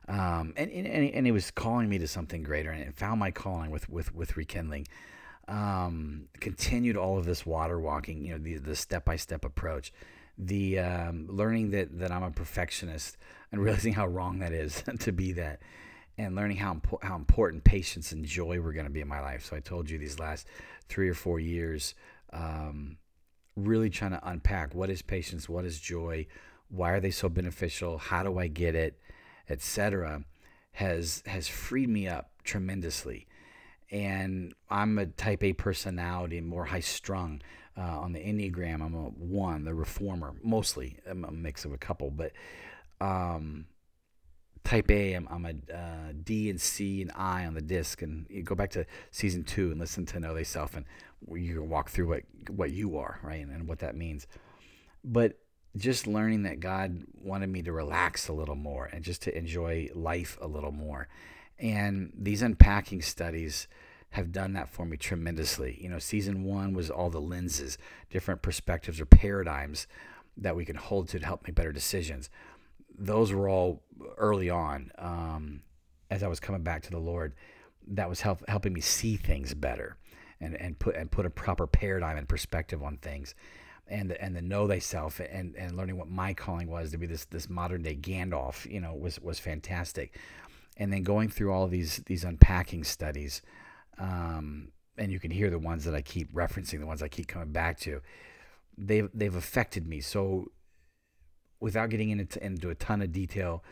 Um, and, and, and he was calling me to something greater and found my calling with, with, with rekindling. Um, continued all of this water walking, you know, the, the step-by-step approach, the um, learning that, that I'm a perfectionist and realizing how wrong that is to be that and learning how, impo- how important patience and joy were going to be in my life. So I told you these last three or four years, um, really trying to unpack what is patience, what is joy, why are they so beneficial, how do I get it, etc., has has freed me up tremendously. And I'm a type A personality, more high strung. Uh, on the Enneagram, I'm a one, the reformer, mostly. I'm a mix of a couple, but um, type A, I'm, I'm a uh, D and C and I on the disc. And you go back to season two and listen to Know Thyself, and you can walk through what, what you are, right? And, and what that means. But just learning that God wanted me to relax a little more and just to enjoy life a little more. And these unpacking studies have done that for me tremendously. You know, season one was all the lenses, different perspectives or paradigms that we can hold to to help make better decisions. Those were all early on um, as I was coming back to the Lord. That was help, helping me see things better and, and put and put a proper paradigm and perspective on things and and the know thyself and and learning what my calling was to be this this modern day Gandalf, you know, was was fantastic. And then going through all these these unpacking studies, um, and you can hear the ones that I keep referencing, the ones I keep coming back to. They've they've affected me. So, without getting into into a ton of detail,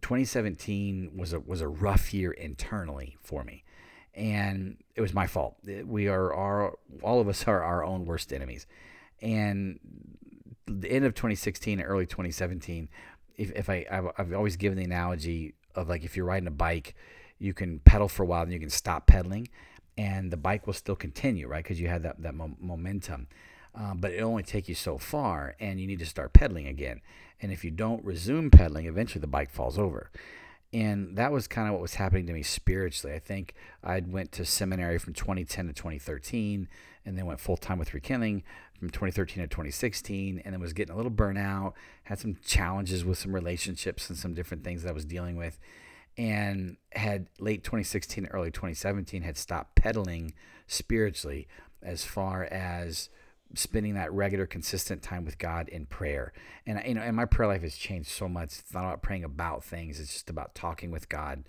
2017 was a was a rough year internally for me, and it was my fault. We are our all of us are our own worst enemies. And the end of 2016 and early 2017 if, if I I've, I've always given the analogy of like if you're riding a bike you can pedal for a while and you can stop pedaling and the bike will still continue right? Because you had that, that mo- momentum um, but it'll only take you so far and you need to start pedaling again. And if you don't resume pedaling eventually the bike falls over. And that was kind of what was happening to me spiritually. I think i went to seminary from 2010 to 2013 and then went full-time with rekindling from 2013 to 2016 and then was getting a little burnout had some challenges with some relationships and some different things that i was dealing with and had late 2016 early 2017 had stopped pedaling spiritually as far as spending that regular consistent time with god in prayer. And you know and my prayer life has changed so much. It's not about praying about things. It's just about talking with god.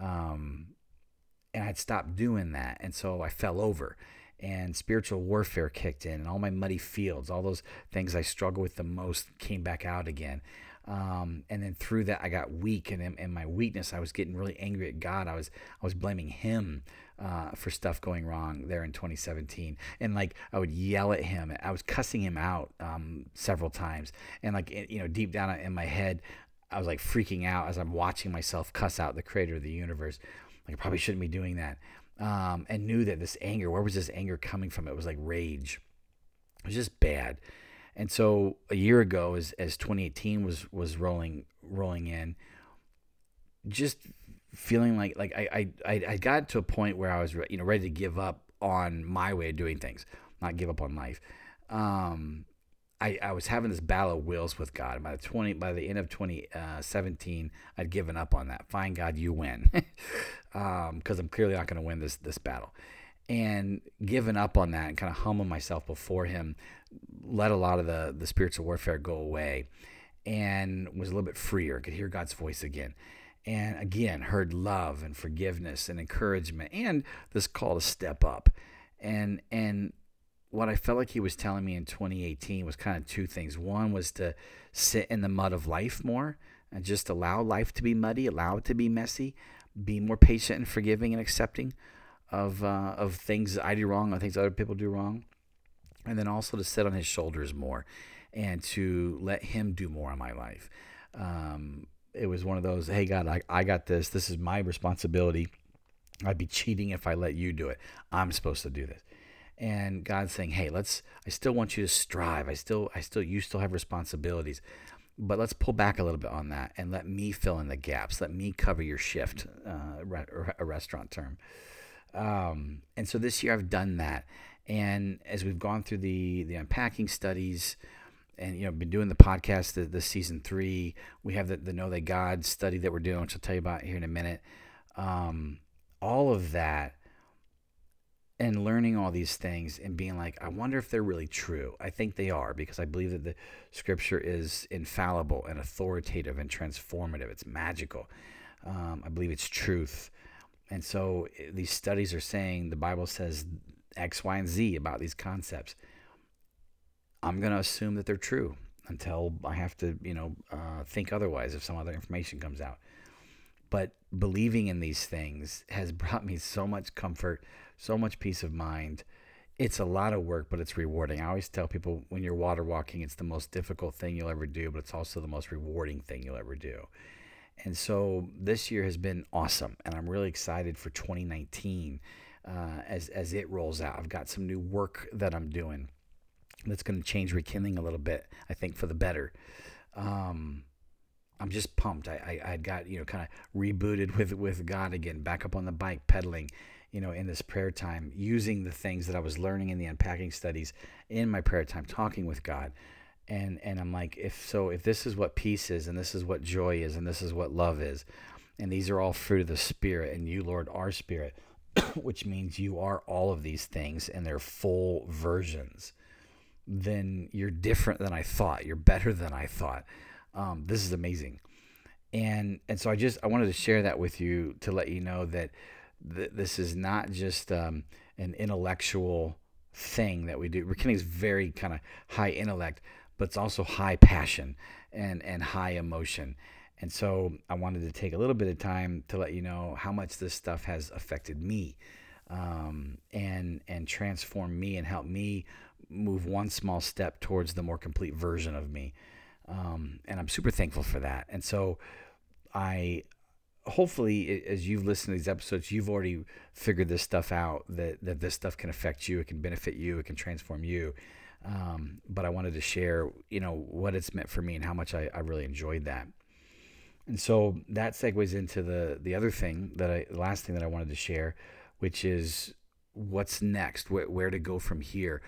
Um, and i'd stopped doing that. And so i fell over and spiritual warfare kicked in, and all my muddy fields, all those things I struggle with the most came back out again. Um, and then through that, I got weak, and in, in, my weakness, I was getting really angry at God. I was I was blaming Him uh, for stuff going wrong there in 2017, and like I would yell at Him. I was cussing Him out um, several times, and like you know, deep down in my head, I was like freaking out as I'm watching myself cuss out the Creator of the universe. Like I probably shouldn't be doing that um, and knew that this anger, where was this anger coming from? It was like rage. It was just bad. And so a year ago, as, as 2018 was was rolling rolling in, just feeling like like I, I I got to a point where I was you know ready to give up on my way of doing things, not give up on life. Um, I, I was having this battle of wills with God. By the twenty by the end of 2017, uh, I'd given up on that. Fine, God, you win, because um, I'm clearly not going to win this this battle. And given up on that and kind of humbling myself before Him, let a lot of the the spiritual warfare go away, and was a little bit freer. Could hear God's voice again, and again heard love and forgiveness and encouragement, and this call to step up, and and what I felt like he was telling me in 2018 was kind of two things. One was to sit in the mud of life more and just allow life to be muddy, allow it to be messy, be more patient and forgiving and accepting of uh, of things I do wrong, of things other people do wrong, and then also to sit on his shoulders more and to let him do more in my life. Um, it was one of those, hey God, I, I got this. This is my responsibility. I'd be cheating if I let you do it. I'm supposed to do this and God's saying, "Hey, let's. I still want you to strive. I still, I still, you still have responsibilities, but let's pull back a little bit on that and let me fill in the gaps. Let me cover your shift, uh, a restaurant term. Um, and so this year I've done that, and as we've gone through the the unpacking studies, and you know, been doing the podcast, the, the season three, we have the, the Know That God study that we're doing, which I'll tell you about here in a minute. Um, all of that and learning all these things and being like, I wonder if they're really true. I think they are because I believe that the scripture is infallible and authoritative and transformative. It's magical. Um, I believe it's truth. And so eh, these studies are saying the Bible says X, Y, and Z about these concepts. I'm going to assume that they're true until I have to, you know, uh, think otherwise if some other information comes out. But believing in these things has brought me so much comfort, so much peace of mind. It's a lot of work, but it's rewarding. I always tell people when you're water walking, it's the most difficult thing you'll ever do, but it's also the most rewarding thing you'll ever do. And so this year has been awesome, and I'm really excited for 2019 uh, as as it rolls out. I've got some new work that I'm doing that's going to change rekindling a little bit. I think for the better. Um, I'm just pumped. I, I, I got, you know, kind of rebooted with, with God again, back up on the bike, pedaling, you know, in this prayer time, using the things that I was learning in the unpacking studies in my prayer time, talking with God. And, and I'm like, if so, if this is what peace is, and this is what joy is, and this is what love is, and these are all fruit of the Spirit, and you, Lord, are Spirit, which means you are all of these things and they're full versions, then you're different than I thought. You're better than I thought. Um, this is amazing. And and so I just I wanted to share that with you to let you know that th- this is not just um, an intellectual thing that we do. Rekindling is very kind of high intellect, but it's also high passion and and high emotion. And so I wanted to take a little bit of time to let you know how much this stuff has affected me um, and and transform me and help me move one small step towards the more complete version of me. Um, and I'm super thankful for that. And so I hopefully as you've listened to these episodes you've already figured this stuff out that, that this stuff can affect you it can benefit you it can transform you um, but i wanted to share you know what it's meant for me and how much i, I really enjoyed that and so that segues into the the other thing that i the last thing that i wanted to share which is what's next where, where to go from here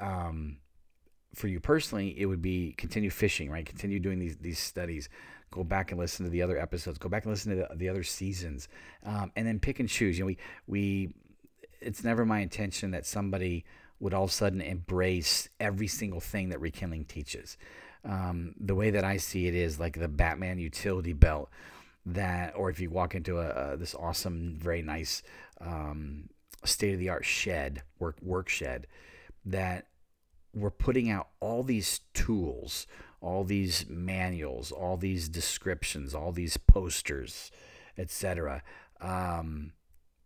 um, for you personally, it would be continue fishing, right? Continue doing these these studies. Go back and listen to the other episodes. Go back and listen to the, the other seasons, um, and then pick and choose. You know, we we. It's never my intention that somebody would all of a sudden embrace every single thing that rekindling teaches. Um, the way that I see it is like the Batman utility belt that, or if you walk into a, a this awesome, very nice, um, state of the art shed, work work shed, that we're putting out all these tools, all these manuals, all these descriptions, all these posters, etc. Um,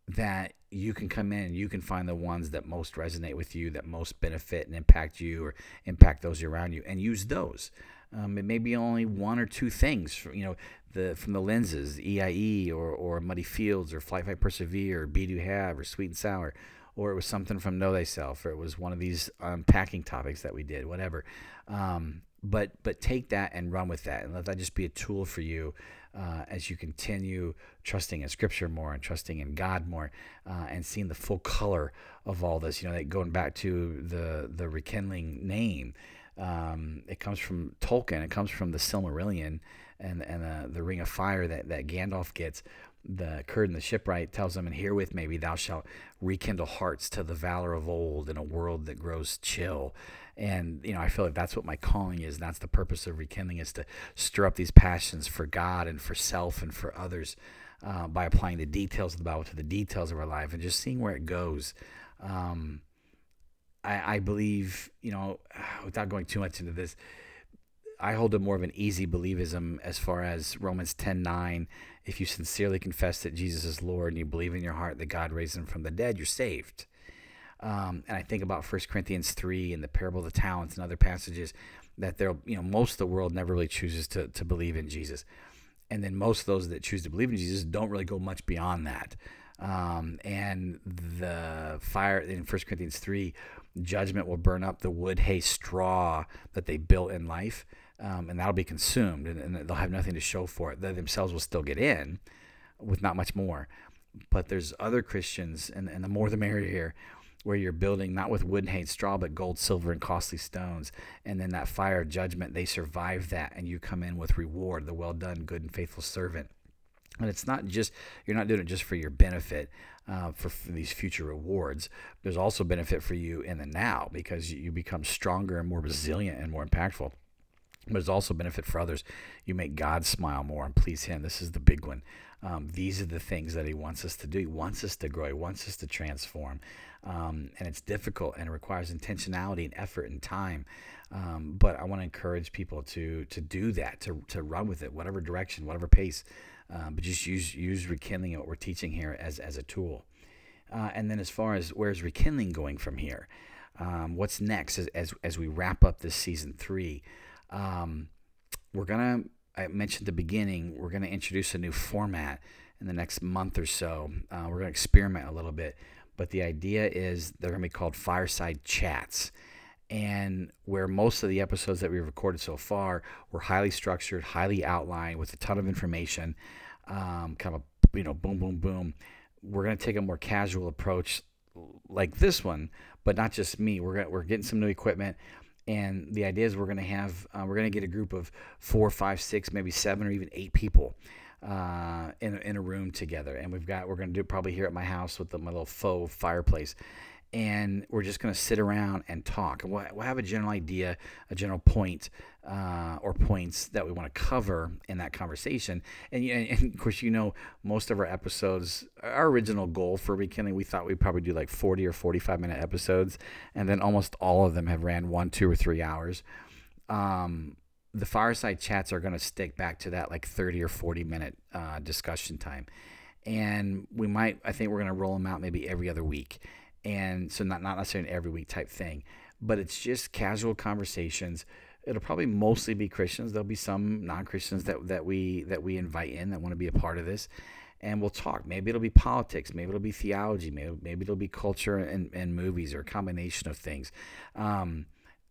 that you can come in you can find the ones that most resonate with you, that most benefit and impact you or impact those around you, and use those. Um, it may be only one or two things, you know, the from the lenses, EIE or, or Muddy Fields or Fly Fight Persevere or Be Do Have or Sweet and Sour or it was something from Know Thyself, or it was one of these unpacking um, topics that we did, whatever. Um, but but take that and run with that, and let that just be a tool for you uh, as you continue trusting in Scripture more and trusting in God more, uh, and seeing the full color of all this. You know, going back to the the rekindling name, um, it comes from Tolkien. It comes from the Silmarillion and and uh, the Ring of Fire that that Gandalf gets the Círdan the shipwright tells him, and herewith maybe thou shalt rekindle hearts to the valor of old in a world that grows chill. And, you know, I feel like that's what my calling is. That's the purpose of rekindling is to stir up these passions for God and for self and for others uh, by applying the details of the Bible to the details of our life and just seeing where it goes. Um, I, I believe, you know, without going too much into this, I hold a more of an easy believism as far as Romans 10 9. If you sincerely confess that Jesus is Lord and you believe in your heart that God raised him from the dead, you're saved. Um, and I think about 1 Corinthians 3 and the parable of the talents and other passages that there, you know, most of the world never really chooses to, to believe in Jesus. And then most of those that choose to believe in Jesus don't really go much beyond that. Um, and the fire in 1 Corinthians 3, judgment will burn up the wood, hay, straw that they built in life um, and that'll be consumed, and, and, they'll have nothing to show for it. They themselves will still get in with not much more. But there's other Christians, and, and the more the merrier here, where you're building not with wood hay and straw, but gold, silver, and costly stones. And then that fire of judgment, they survive that, and you come in with reward, the well done, good and faithful servant. And it's not just, you're not doing it just for your benefit, uh, for, for, these future rewards. There's also benefit for you in the now because you become stronger and more resilient and more impactful but it's also benefit for others. You make God smile more and please Him. This is the big one. Um, these are the things that He wants us to do. He wants us to grow. He wants us to transform, um, and it's difficult and it requires intentionality and effort and time. Um, but I want to encourage people to to do that, to to run with it, whatever direction, whatever pace. Um, but just use use rekindling what we're teaching here as as a tool. Uh, and then as far as where's rekindling going from here, um, what's next as, as as we wrap up this season three. Um, we're gonna. I mentioned the beginning. We're gonna introduce a new format in the next month or so. Uh, we're gonna experiment a little bit, but the idea is they're gonna be called fireside chats. And where most of the episodes that we've recorded so far were highly structured, highly outlined, with a ton of information, um, kind of you know, boom, boom, boom. We're gonna take a more casual approach, like this one, but not just me. We're gonna, we're getting some new equipment and the idea is we're going to have uh, we're going to get a group of four five six maybe seven or even eight people uh, in, in a room together and we've got we're going to do probably here at my house with the, my little faux fireplace and we're just going to sit around and talk. We'll, we'll have a general idea, a general point, uh, or points that we want to cover in that conversation. And, and, of course, you know, most of our episodes, our original goal for Rekindling, we thought we'd probably do like 40 or 45 minute episodes, and then almost all of them have ran one, two, or three hours. Um, the fireside chats are going to stick back to that like 30 or 40 minute uh, discussion time. And we might, I think we're going to roll them out maybe every other week and so not not necessarily an every week type thing, but it's just casual conversations. It'll probably mostly be Christians. There'll be some non Christians that that we that we invite in that want to be a part of this, and we'll talk. Maybe it'll be politics. Maybe it'll be theology. Maybe maybe it'll be culture and, and movies or a combination of things. Um,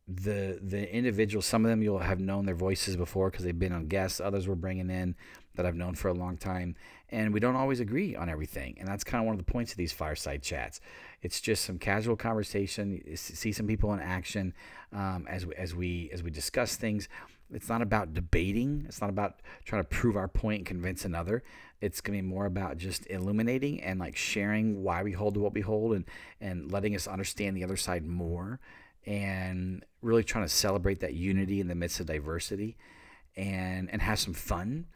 the the individuals, some of them you'll have known their voices before because they've been on guests. Others we're bringing in that I've known for a long time, and we don't always agree on everything. And that's kind of one of the points of these fireside chats. It's just some casual conversation. See some people in action um, as we, as we as we discuss things. It's not about debating. It's not about trying to prove our point and convince another. It's going to be more about just illuminating and like sharing why we hold to what we hold and and letting us understand the other side more and really trying to celebrate that unity in the midst of diversity and and have some fun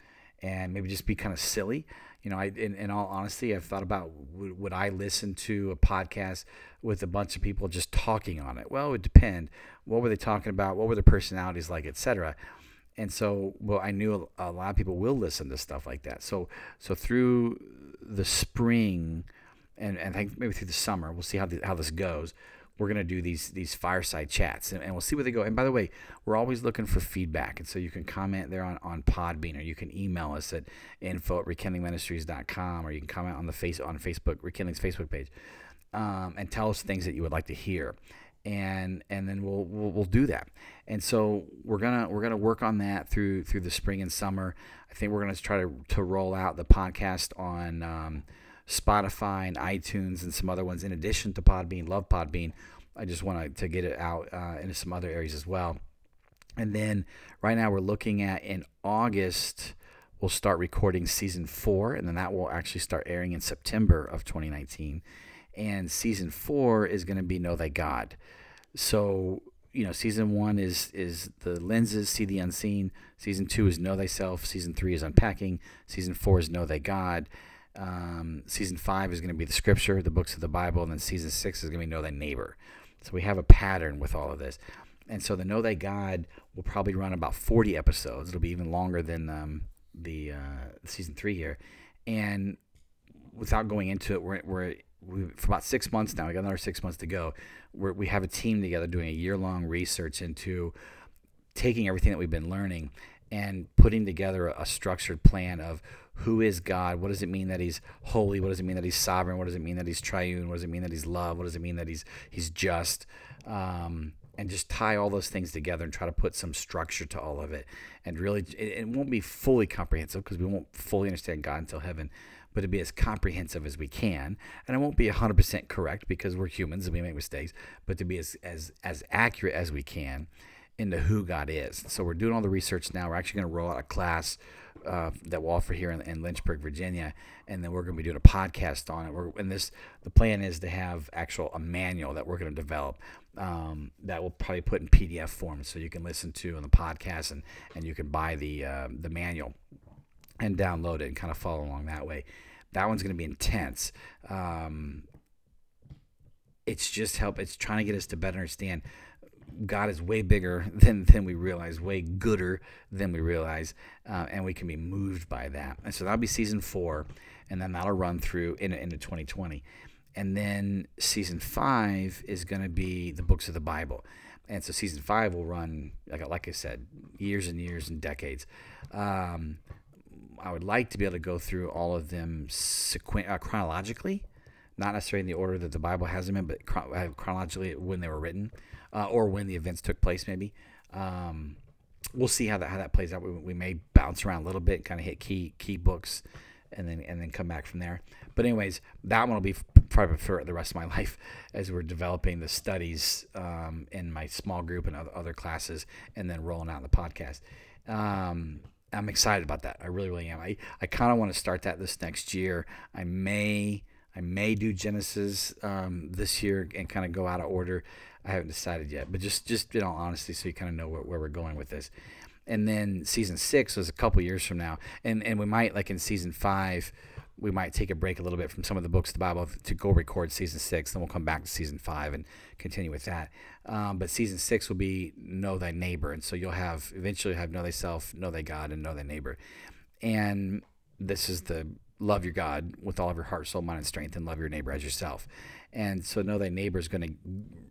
and maybe just be kind of silly. You know, I in, in all honesty, I've thought about would, would I listen to a podcast with a bunch of people just talking on it? Well, it would depend. What were they talking about? What were their personalities like, etc. And so, well, I knew a, a lot of people will listen to stuff like that. So, so through the spring, and and I think maybe through the summer, we'll see how the, how this goes we're to do these these fireside chats and, and, we'll see where they go. And by the way, we're always looking for feedback. And so you can comment there on, on Podbean or you can email us at info at rekindlingministries.com or you can comment on the face on Facebook, Rekindling's Facebook page, um, and tell us things that you would like to hear. And and then we'll, we'll we'll do that. And so we're gonna we're gonna work on that through through the spring and summer. I think we're gonna try to, to roll out the podcast on um, Spotify and iTunes and some other ones in addition to Podbean. Love Podbean. I just want to get it out uh, into some other areas as well. And then right now we're looking at in August we'll start recording season four, and then that will actually start airing in September of 2019. And season four is going to be Know Thy God. So you know, season one is is the lenses, see the unseen. Season two is know thyself. Season three is unpacking. Season four is know thy God. Um, season five is going to be the scripture, the books of the Bible, and then season six is going to be know thy neighbor. So we have a pattern with all of this. And so the Know Thy God will probably run about 40 episodes. It'll be even longer than um, the uh, season three here. And without going into it, we're, we're we, for about six months now. We got another six months to go. We're, we have a team together doing a year long research into taking everything that we've been learning and putting together a, structured plan of who is God? What does it mean that He's holy? What does it mean that He's sovereign? What does it mean that He's triune? What does it mean that He's love? What does it mean that He's He's just? Um, and just tie all those things together and try to put some structure to all of it. And really, it, it won't be fully comprehensive because we won't fully understand God until heaven, but it'll be as comprehensive as we can. And it won't be 100% correct because we're humans and we make mistakes, but to be as, as, as accurate as we can into who God is. So we're doing all the research now. We're actually going to roll out a class uh, that we'll offer here in, in, Lynchburg, Virginia, and then we're going to be doing a podcast on it. We're, and this, the plan is to have actual a manual that we're going to develop um, that we'll probably put in PDF form, so you can listen to on the podcast, and and you can buy the uh, the manual and download it and kind of follow along that way. That one's going to be intense. Um, it's just help. It's trying to get us to better understand God is way bigger than than we realize, way gooder than we realize, uh, and we can be moved by that. And so that'll be season four, and then that'll run through into, into 2020. And then season five is going to be the books of the Bible. And so season five will run, like, like I said, years and years and decades. Um, I would like to be able to go through all of them sequ- uh, chronologically, not necessarily in the order that the Bible has them in, but uh, chronologically when they were written uh, or when the events took place, maybe. Um, we'll see how that how that plays out. We, we may bounce around a little bit, kind of hit key key books, and then and then come back from there. But anyways, that one will be probably for the rest of my life as we're developing the studies um, in my small group and other, other classes, and then rolling out the podcast. Um, I'm excited about that. I really, really am. I, I kind of want to start that this next year. I may I may do Genesis um, this year and kind of go out of order. I haven't decided yet, but just just in all honesty, so you kind of know where, where we're going with this. And then season six was a couple years from now, and and we might like in season five, we might take a break a little bit from some of the books of the Bible to go record season six. Then we'll come back to season five and continue with that. Um, but season six will be know thy neighbor, and so you'll have eventually have know thyself, know thy God, and know thy neighbor. And this is the love your God with all of your heart, soul, mind, and strength, and love your neighbor as yourself. And so know thy neighbor is going to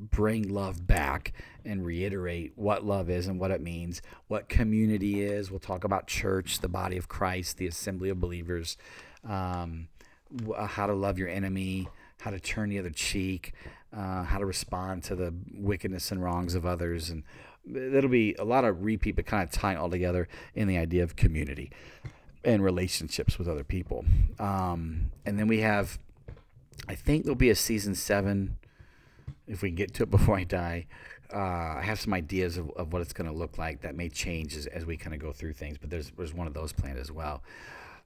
bring love back and reiterate what love is and what it means, what community is. We'll talk about church, the body of Christ, the assembly of believers, um, uh, how to love your enemy, how to turn the other cheek, uh, how to respond to the wickedness and wrongs of others. And it'll be a lot of repeat, but kind of tying all together in the idea of community and relationships with other people. Um, and then we have, I think there'll be a season seven if we can get to it before I die. Uh, I have some ideas of, of what it's going to look like that may change as, as we kind of go through things, but there's there's one of those planned as well.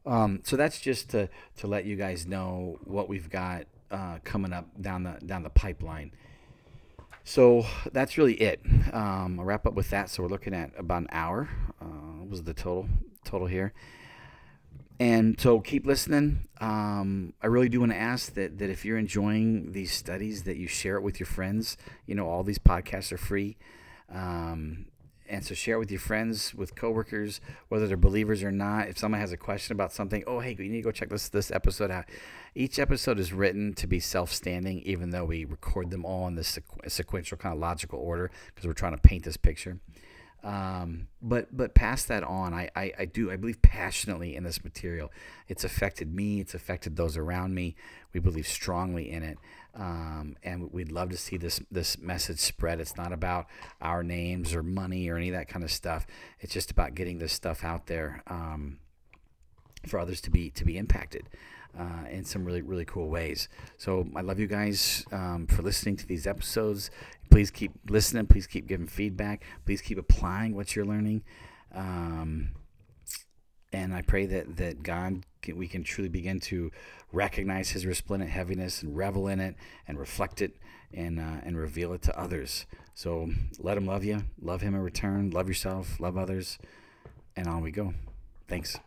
Um, so that's just to, to let you guys know what we've got uh, coming up down the down the pipeline. So that's really it. Um, I'll wrap up with that. So we're looking at about an hour. Uh, was the total total here. And so keep listening. Um, I really do want to ask that, that if you're enjoying these studies, that you share it with your friends. You know, all these podcasts are free. Um, and so share it with your friends, with coworkers, whether they're believers or not. If someone has a question about something, oh hey, you need to go check this this episode out. Each episode is written to be self-standing, even though we record them all in this sequ- sequential kind of logical order because we're trying to paint this picture. Um, but but pass that on. I, I, I do I believe passionately in this material. It's affected me. It's affected those around me. We believe strongly in it, um, and we'd love to see this this message spread. It's not about our names or money or any of that kind of stuff. It's just about getting this stuff out there um, for others to be to be impacted uh, in some really, really cool ways. So I love you guys um, for listening to these episodes. Please keep listening. Please keep giving feedback. Please keep applying what you're learning. Um, and I pray that, that God, can, we can truly begin to recognize His resplendent heaviness and revel in it and reflect it and, uh, and reveal it to others. So let Him love you, love Him in return, love yourself, love others, and on we go. Thanks.